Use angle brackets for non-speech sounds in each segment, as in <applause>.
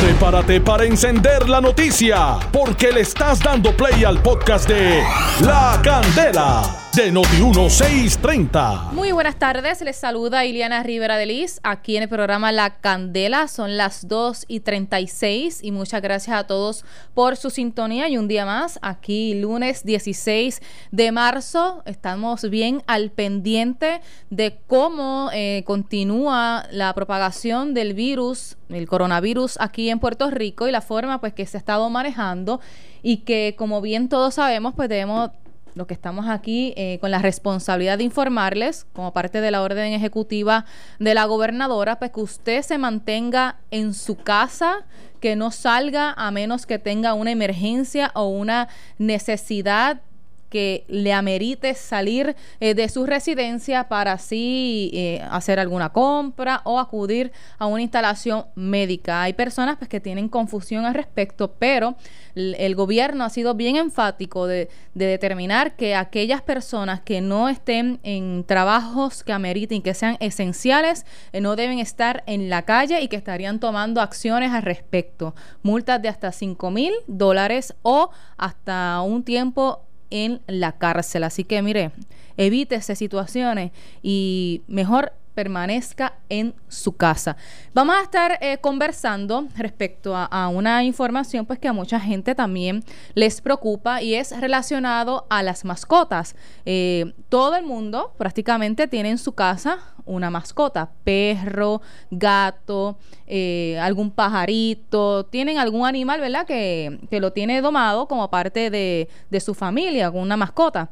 Prepárate para encender la noticia, porque le estás dando play al podcast de La Candela de Noti1630. Muy buenas tardes, les saluda Iliana Rivera de Liz aquí en el programa La Candela. Son las 2 y 36 y muchas gracias a todos por su sintonía y un día más aquí lunes 16 de marzo. Estamos bien al pendiente de cómo eh, continúa la propagación del virus, el coronavirus aquí en Puerto Rico y la forma pues que se ha estado manejando y que como bien todos sabemos pues debemos lo que estamos aquí eh, con la responsabilidad de informarles, como parte de la orden ejecutiva de la gobernadora, pues que usted se mantenga en su casa, que no salga a menos que tenga una emergencia o una necesidad que le amerite salir eh, de su residencia para así eh, hacer alguna compra o acudir a una instalación médica. Hay personas pues, que tienen confusión al respecto, pero el gobierno ha sido bien enfático de, determinar que aquellas personas que no estén en trabajos que ameriten, que sean esenciales, eh, no deben estar en la calle y que estarían tomando acciones al respecto. Multas de hasta 5 mil dólares o hasta un tiempo en la cárcel. Así que mire, evítese situaciones y mejor permanezca en su casa. Vamos a estar eh, conversando respecto a, una información pues que a mucha gente también les preocupa y es relacionado a las mascotas. Eh, todo el mundo prácticamente tiene en su casa una mascota, perro, gato, eh, algún pajarito, tienen algún animal, ¿verdad? Que, que lo tiene domado como parte de, de su familia, una mascota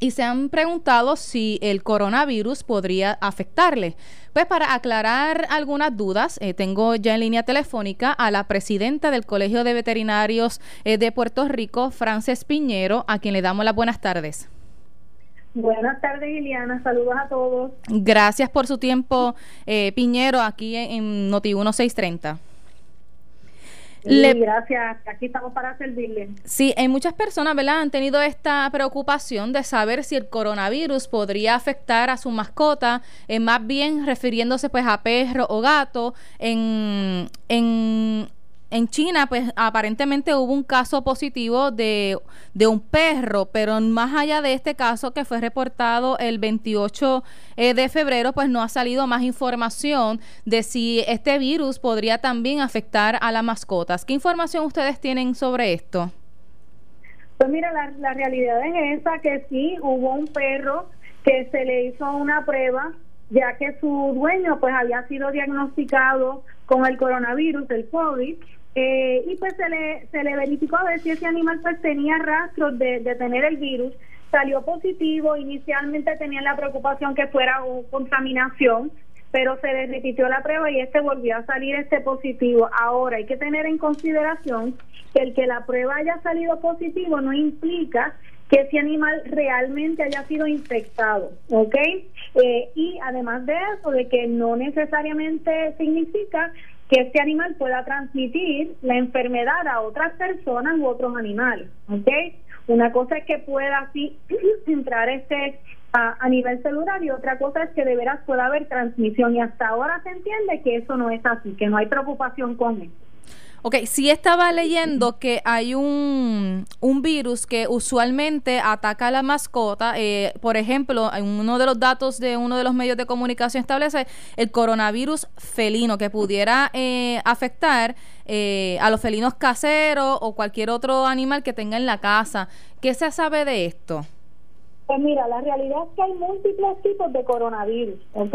y se han preguntado si el coronavirus podría afectarle. Pues para aclarar algunas dudas, eh, tengo ya en línea telefónica a la presidenta del Colegio de Veterinarios eh, de Puerto Rico, Frances Piñero, a quien le damos las buenas tardes. Buenas tardes, Liliana. Saludos a todos. Gracias por su tiempo, eh, Piñero, aquí en, Noti 1630 gracias, aquí estamos para servirle. Sí, hay muchas personas, ¿verdad? Han tenido esta preocupación de saber si el coronavirus podría afectar a su mascota, eh, más bien refiriéndose pues a perro o gato. En, en en China, pues aparentemente hubo un caso positivo de, un perro, pero más allá de este caso que fue reportado el 28 eh, de febrero, pues no ha salido más información de si este virus podría también afectar a las mascotas. ¿Qué información ustedes tienen sobre esto? Pues mira, la, la realidad es esa, que sí, hubo un perro que se le hizo una prueba ya que su dueño pues había sido diagnosticado con el coronavirus, el COVID, eh, y pues se le, se le verificó a ver si ese animal pues tenía rastros de, de tener el virus, salió positivo, inicialmente tenían la preocupación que fuera una contaminación, pero se le repitió la prueba y este volvió a salir este positivo. Ahora hay que tener en consideración que el que la prueba haya salido positivo no implica que ese animal realmente haya sido infectado, ¿ok? Eh, y además de eso, de que no necesariamente significa que este animal pueda transmitir la enfermedad a otras personas u otros animales, ¿ok? Una cosa es que pueda así <clears throat> entrar este a, a, nivel celular y otra cosa es que de veras pueda haber transmisión y hasta ahora se entiende que eso no es así, que no hay preocupación con eso. Ok, sí estaba leyendo que hay un, un virus que usualmente ataca a la mascota. Eh, por ejemplo, uno de los datos de uno de los medios de comunicación establece el coronavirus felino que pudiera eh, afectar eh, a los felinos caseros o cualquier otro animal que tenga en la casa. ¿Qué se sabe de esto? Pues mira, la realidad es que hay múltiples tipos de coronavirus, ¿ok?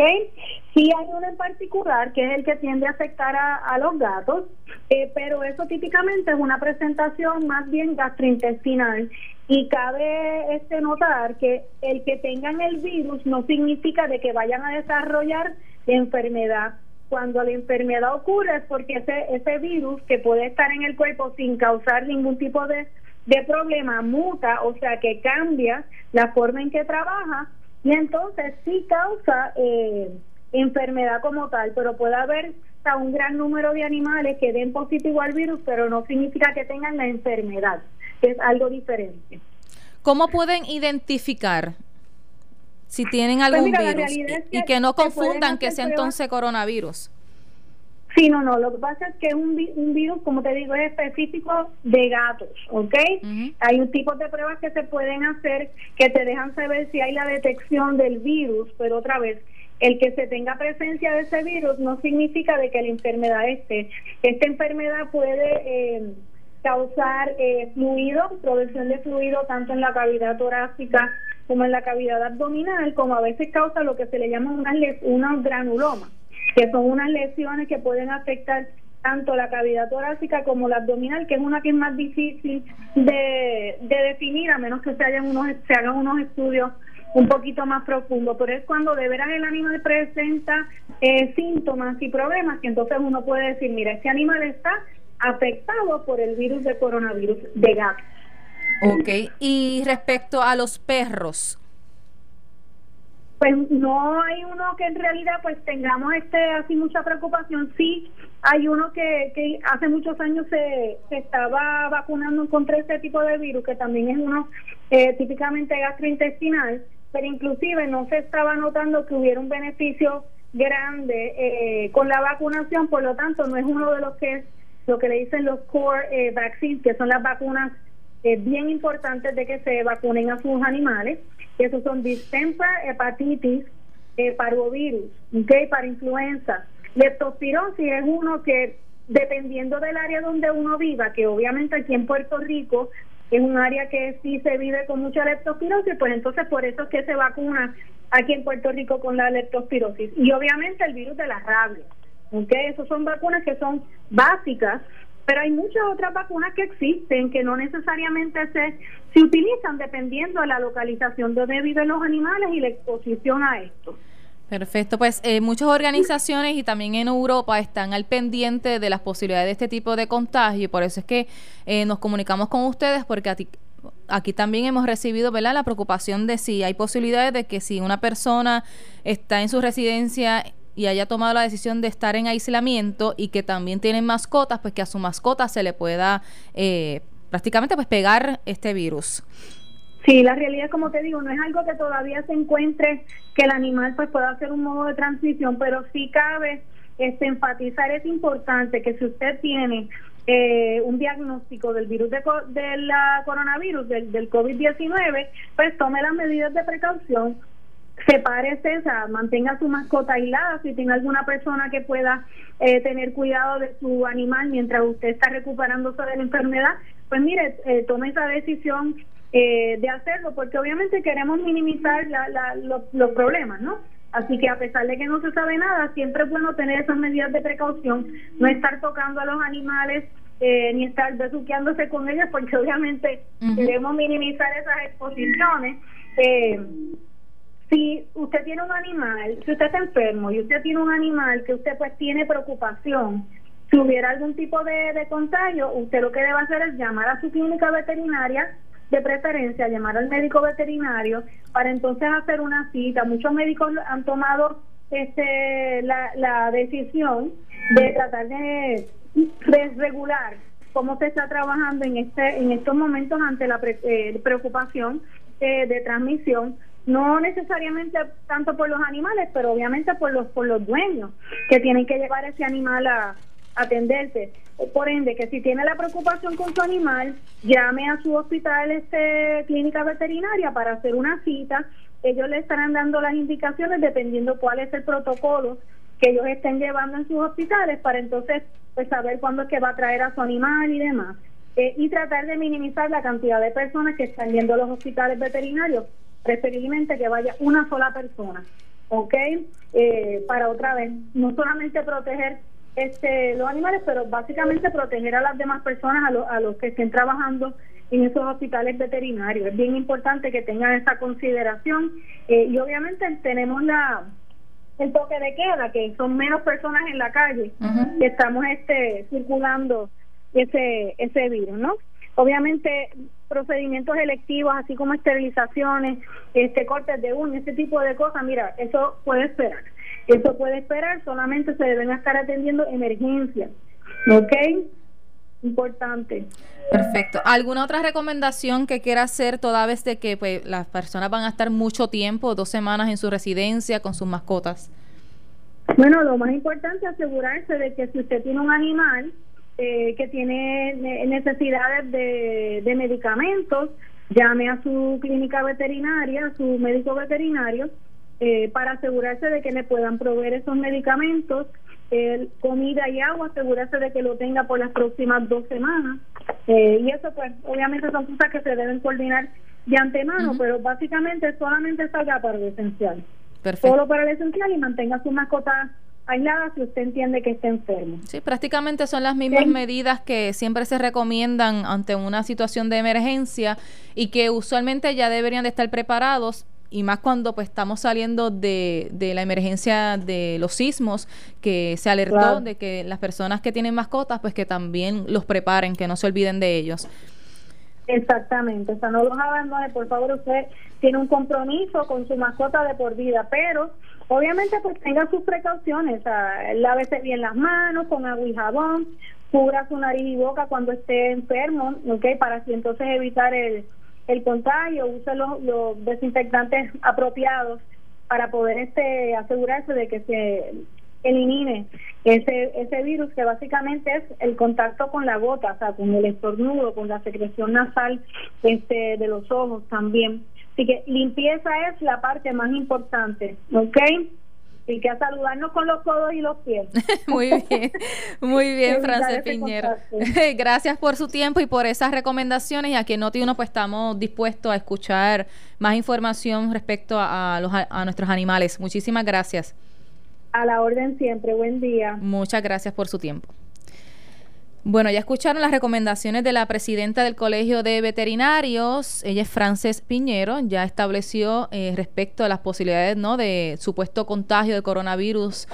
Sí hay uno en particular que es el que tiende a afectar a, los gatos, eh, pero eso típicamente es una presentación más bien gastrointestinal y cabe este notar que el que tengan el virus no significa de que vayan a desarrollar enfermedad. Cuando la enfermedad ocurre es porque ese, ese virus que puede estar en el cuerpo sin causar ningún tipo de de problema muta, o sea que cambia la forma en que trabaja y entonces sí causa eh, enfermedad como tal, pero puede haber hasta un gran número de animales que den positivo al virus, pero no significa que tengan la enfermedad, que es algo diferente. ¿Cómo pueden identificar si tienen pues algún virus y, que no confundan que sea entonces coronavirus? Sí, no, no, lo que pasa es que es un, un virus, como te digo, es específico de gatos, ¿ok? Hay un tipo de pruebas que se pueden hacer que te dejan saber si hay la detección del virus, pero otra vez, el que se tenga presencia de ese virus no significa de que la enfermedad esté. Esta enfermedad puede eh, causar eh, fluido, producción de fluido tanto en la cavidad torácica como en la cavidad abdominal, como a veces causa lo que se le llama una, una granuloma que son unas lesiones que pueden afectar tanto la cavidad torácica como la abdominal, que es una que es más difícil de, definir, a menos que se, hagan unos, se hagan unos estudios un poquito más profundos. Pero es cuando de veras el animal presenta eh, síntomas y problemas que entonces uno puede decir, mira, este animal está afectado por el virus de coronavirus de gato. Ok, y respecto a los perros, pues no hay uno que en realidad pues tengamos este así mucha preocupación. Sí hay uno que, que hace muchos años se, estaba vacunando contra este tipo de virus que también es uno eh, típicamente gastrointestinal pero inclusive no se estaba notando que hubiera un beneficio grande eh, con la vacunación. Por lo tanto no es uno de los que es lo que le dicen los core eh, vaccines que son las vacunas bien importantes de que se vacunen a sus animales esos son distemper, hepatitis, eh, parvovirus, okay, para influenza. Leptospirosis es uno que, dependiendo del área donde uno viva, que obviamente aquí en Puerto Rico es un área que sí se vive con mucha leptospirosis, pues entonces por eso es que se vacuna aquí en Puerto Rico con la leptospirosis. Y obviamente el virus de la rabia. Okay, esas son vacunas que son básicas pero hay muchas otras vacunas que existen que no necesariamente se, se utilizan dependiendo de la localización donde viven los animales y la exposición a esto. Perfecto, pues eh, muchas organizaciones y también en Europa están al pendiente de las posibilidades de este tipo de contagio y por eso es que eh, nos comunicamos con ustedes porque aquí también hemos recibido ¿verdad? la preocupación de si hay posibilidades de que si una persona está en su residencia y haya tomado la decisión de estar en aislamiento y que también tienen mascotas, pues que a su mascota se le pueda eh, prácticamente pues pegar este virus. Sí, la realidad, como te digo, no es algo que todavía se encuentre que el animal pues pueda hacer un modo de transmisión, pero sí cabe este, enfatizar, es importante que si usted tiene eh, un diagnóstico del virus de, la coronavirus, del, del COVID-19, pues tome las medidas de precaución, sepárese, o sea, mantenga su mascota aislada, si tiene alguna persona que pueda eh, tener cuidado de su animal mientras usted está recuperándose de la enfermedad, pues mire, eh, tome esa decisión eh, de hacerlo, porque obviamente queremos minimizar los, problemas, ¿no? Así que a pesar de que no se sabe nada, siempre es bueno tener esas medidas de precaución, no estar tocando a los animales ni estar besuqueándose con ellos, porque obviamente queremos minimizar esas exposiciones. Eh, si usted tiene un animal, si usted está enfermo y usted tiene un animal que usted pues tiene preocupación, si hubiera algún tipo de, de contagio, usted lo que debe hacer es llamar a su clínica veterinaria de preferencia, llamar al médico veterinario para entonces hacer una cita. Muchos médicos han tomado este la, la decisión de tratar de desregular cómo se está trabajando en este en estos momentos ante la eh, preocupación eh, de transmisión no necesariamente tanto por los animales, pero obviamente por los por los dueños que tienen que llevar ese animal a, atenderse. Por ende, que si tiene la preocupación con su animal, llame a su hospital, este clínica veterinaria para hacer una cita. Ellos le estarán dando las indicaciones dependiendo cuál es el protocolo que ellos estén llevando en sus hospitales para entonces pues saber cuándo es que va a traer a su animal y demás. Eh, y tratar de minimizar la cantidad de personas que están yendo a los hospitales veterinarios preferiblemente que vaya una sola persona, ¿ok? Eh, para otra vez, no solamente proteger este los animales, pero básicamente proteger a las demás personas, a, a los que estén trabajando en esos hospitales veterinarios. Es bien importante que tengan esa consideración eh, y obviamente tenemos la el toque de queda, que son menos personas en la calle, que estamos este circulando ese ese virus, ¿no? Obviamente procedimientos electivos, así como esterilizaciones, este cortes de uñas, ese tipo de cosas, mira, eso puede esperar. Eso puede esperar, solamente se deben estar atendiendo emergencias. ¿Ok? Importante. Perfecto. ¿Alguna otra recomendación que quiera hacer toda vez de que pues, las personas van a estar mucho tiempo, dos semanas en su residencia con sus mascotas? Bueno, lo más importante es asegurarse de que si usted tiene un animal eh, que tiene necesidades de, de medicamentos, llame a su clínica veterinaria, a su médico veterinario, eh, para asegurarse de que le puedan proveer esos medicamentos, comida y agua, asegurarse de que lo tenga por las próximas dos semanas. Eh, y eso, pues, obviamente son cosas que se deben coordinar de antemano, pero básicamente solamente salga para lo esencial. Perfecto. Solo para lo esencial y mantenga su mascota aislada si usted entiende que está enfermo. Sí, prácticamente son las mismas medidas que siempre se recomiendan ante una situación de emergencia y que usualmente ya deberían de estar preparados y más cuando pues estamos saliendo de, de la emergencia de los sismos que se alertó de que las personas que tienen mascotas pues que también los preparen que no se olviden de ellos exactamente o sea no los abandone por favor usted tiene un compromiso con su mascota de por vida pero obviamente pues tenga sus precauciones o sea, lávese bien las manos con agua y jabón cubra su nariz y boca cuando esté enfermo ok para así entonces evitar el el contagio, use los, desinfectantes apropiados para poder este asegurarse de que se elimine ese ese virus que básicamente es el contacto con la gota, o sea, con el estornudo, con la secreción nasal este de los ojos también. Así que limpieza es la parte más importante, ¿ok? y que a saludarnos con los codos y los pies. <laughs> muy bien, muy <laughs> bien, Frances Piñero. <laughs> Gracias por su tiempo y por esas recomendaciones y aquí en Noti1 pues estamos dispuestos a escuchar más información respecto a, los, a nuestros animales. Muchísimas gracias. A la orden siempre, buen día. Muchas gracias por su tiempo. Bueno, ya escucharon las recomendaciones de la presidenta del Colegio de Veterinarios, ella es Frances Piñero, ya estableció eh, respecto a las posibilidades ¿no? de supuesto contagio de coronavirus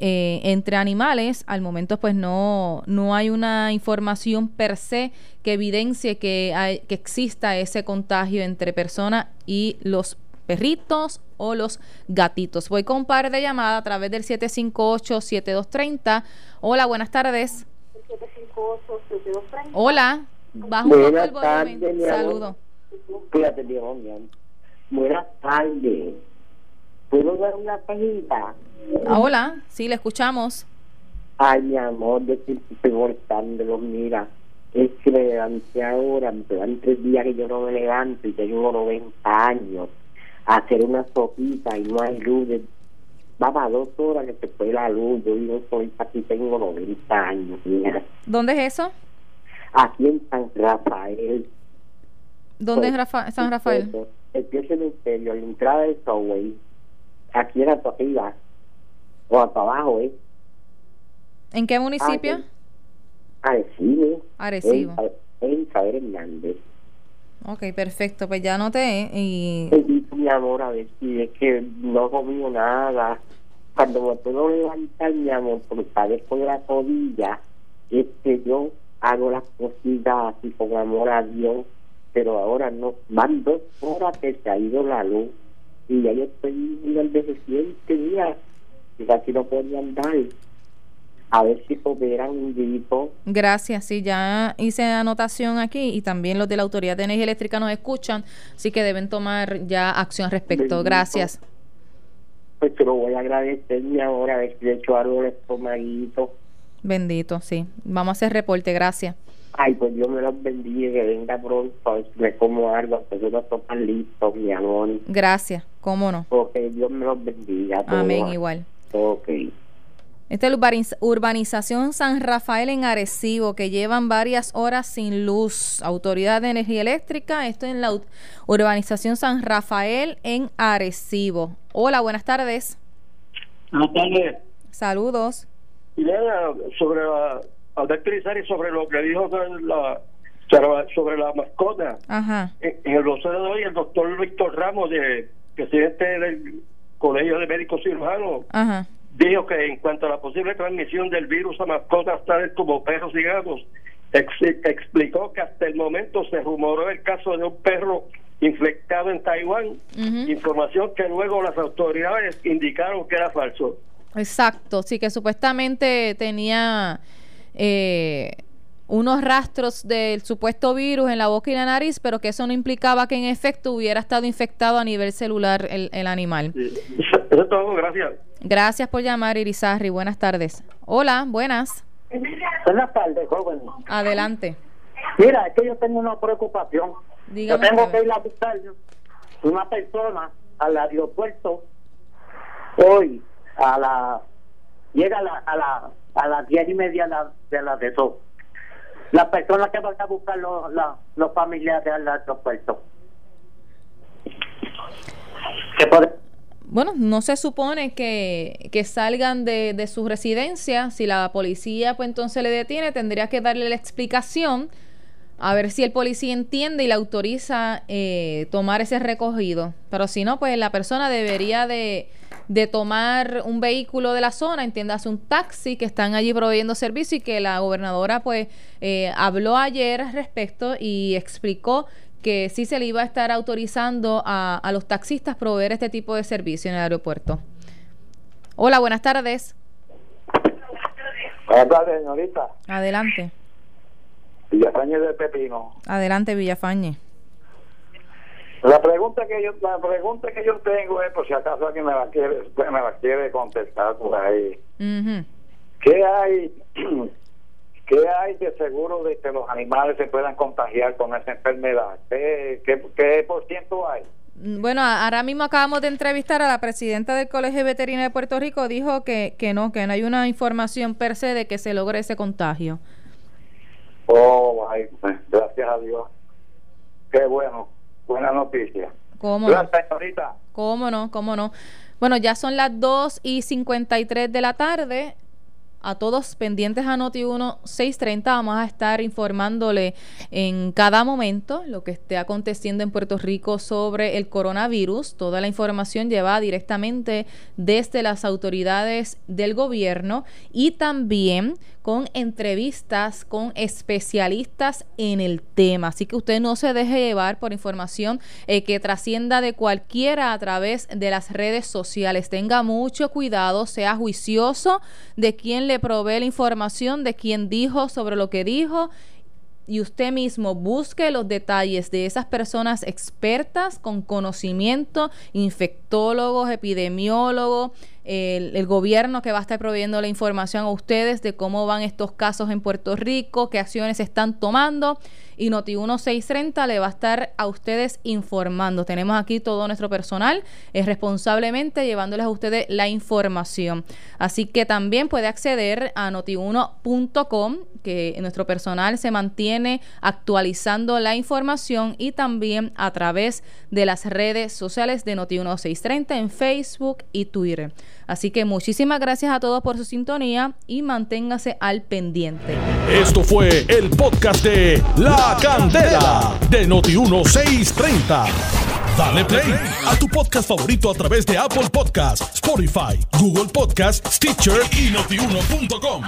eh, entre animales. Al momento, pues no, no hay una información per se que evidencie que, hay, que exista ese contagio entre personas y los perritos o los gatitos. Voy con un par de llamadas a través del 758-7230. Hola, buenas tardes. Hola, bajo un poco el volumen. Saludo. Cuídate, Buenas tardes. ¿Puedo dar una pajita? Ah, hola, sí, le escuchamos. Ay, mi amor, de que estoy los mira. Es que me levanté ahora, me dan tres días que yo no me levanto y tengo 90 años. A hacer una sopita y no hay luz va para dos horas que se fue la luz. Yo digo, soy aquí tengo 90 años. Mira. ¿Dónde es eso? Aquí en San Rafael. ¿Dónde es Rafa San Rafael? El pie cementerio, la entrada del subway. Aquí era tu arriba. O hasta abajo, ¿eh? ¿En qué municipio? Arecibo. Arecibo. En, en Isabel Hernández. Ok, perfecto. Pues ya noté y... amor, a ver es que no comido nada. Cuando me puedo levantar, mi amor, porque padezco con la rodilla, es que yo hago las cositas así con amor a Dios, pero ahora no. Van dos horas que se ha ido la luz y ya yo estoy en el reciente día y casi no podía andar a ver si cooperan un grito. Gracias, sí, ya hice anotación aquí y también los de la Autoridad de Energía Eléctrica nos escuchan, así que deben tomar ya acción al respecto. Gracias. Pues te lo voy a agradecer, mi ahora a ver si he hecho algo de estomaguito. Bendito, sí. Vamos a hacer reporte, gracias. Ay, pues Dios me los bendiga, que venga pronto, me como algo, que yo no estoy listo, mi amor. Gracias, cómo no. Ok, Dios me los bendiga. Amén, igual. Ok. Esta urbanización San Rafael en Arecibo, que llevan varias horas sin luz. Autoridad de Energía Eléctrica, esto en la urbanización San Rafael en Arecibo. Hola, buenas tardes. Buenas tardes. Saludos. sobre la, sobre lo que dijo la, sobre la mascota. Ajá. En, el vocero de hoy, el doctor Víctor Ramos, de presidente del Colegio de Médicos Cirujanos, Ajá dijo que en cuanto a la posible transmisión del virus a mascotas tales como perros y gatos, explicó que hasta el momento se rumoró el caso de un perro infectado en Taiwán, información que luego las autoridades indicaron que era falso. Exacto, sí que supuestamente tenía eh, unos rastros del supuesto virus en la boca y la nariz, pero que eso no implicaba que en efecto hubiera estado infectado a nivel celular el, el animal. Eso es todo, gracias. Gracias por llamar, Irizarri. Buenas tardes. Hola, buenas. Buenas tardes, joven. Adelante. Mira, es que yo tengo una preocupación. Dígame, yo tengo que ir a buscar una persona al aeropuerto hoy a la llega a la a la a las diez y media de la de, la de eso. La persona que van a buscar los, la- los familiares al aeropuerto. ¿Qué puede- Bueno, no se supone que, que salgan de, de su residencia. Si la policía, pues entonces le detiene, tendría que darle la explicación a ver si el policía entiende y le autoriza eh, tomar ese recogido. Pero si no, pues la persona debería de, de tomar un vehículo de la zona, entiéndase un taxi que están allí proveyendo servicio y que la gobernadora pues eh, habló ayer al respecto y explicó que sí se le iba a estar autorizando a, a los taxistas proveer este tipo de servicio en el aeropuerto. Hola, buenas tardes. Buenas tardes, señorita. Adelante, Villafañe de Pepino. adelante Villafañe. La pregunta que yo la pregunta que yo tengo es por si acaso alguien me la quiere me la quiere contestar por ahí. ¿Qué hay qué hay de seguro de que los animales se puedan contagiar con esa enfermedad? ¿Qué, qué, qué por ciento hay? Mm, Bueno, ahora mismo acabamos de entrevistar a la presidenta del Colegio Veterinario de Puerto Rico. Dijo que, que no, que no hay una información per se de que se logre ese contagio. Oh, ay, gracias a Dios. Qué bueno, buena noticia. ¿Cómo no? Señorita. ¿Cómo no? ¿Cómo no? Bueno, ya son las 2 y 53 de la tarde. A todos pendientes a Noti 1 630 vamos a estar informándole en cada momento lo que esté aconteciendo en Puerto Rico sobre el coronavirus. Toda la información llevada directamente desde las autoridades del gobierno y también con entrevistas con especialistas en el tema. Así que usted no se deje llevar por información eh, que trascienda de cualquiera a través de las redes sociales. Tenga mucho cuidado, sea juicioso de quién le provee la información, de quién dijo sobre lo que dijo y usted mismo busque los detalles de esas personas expertas con conocimiento, infectólogos, epidemiólogos, el, gobierno que va a estar proveyendo la información a ustedes de cómo van estos casos en Puerto Rico, qué acciones están tomando y Noti 1630 le va a estar a ustedes informando. Tenemos aquí todo nuestro personal es responsablemente llevándoles a ustedes la información. Así que también puede acceder a notiuno.com que nuestro personal se mantiene actualizando la información y también a través de las redes sociales de Noti 1630 en Facebook y Twitter. Así que muchísimas gracias a todos por su sintonía y manténgase al pendiente. Esto fue el podcast de La Candela de Noti1630. Dale play a tu podcast favorito a través de Apple Podcasts, Spotify, Google Podcasts, Stitcher y notiuno.com.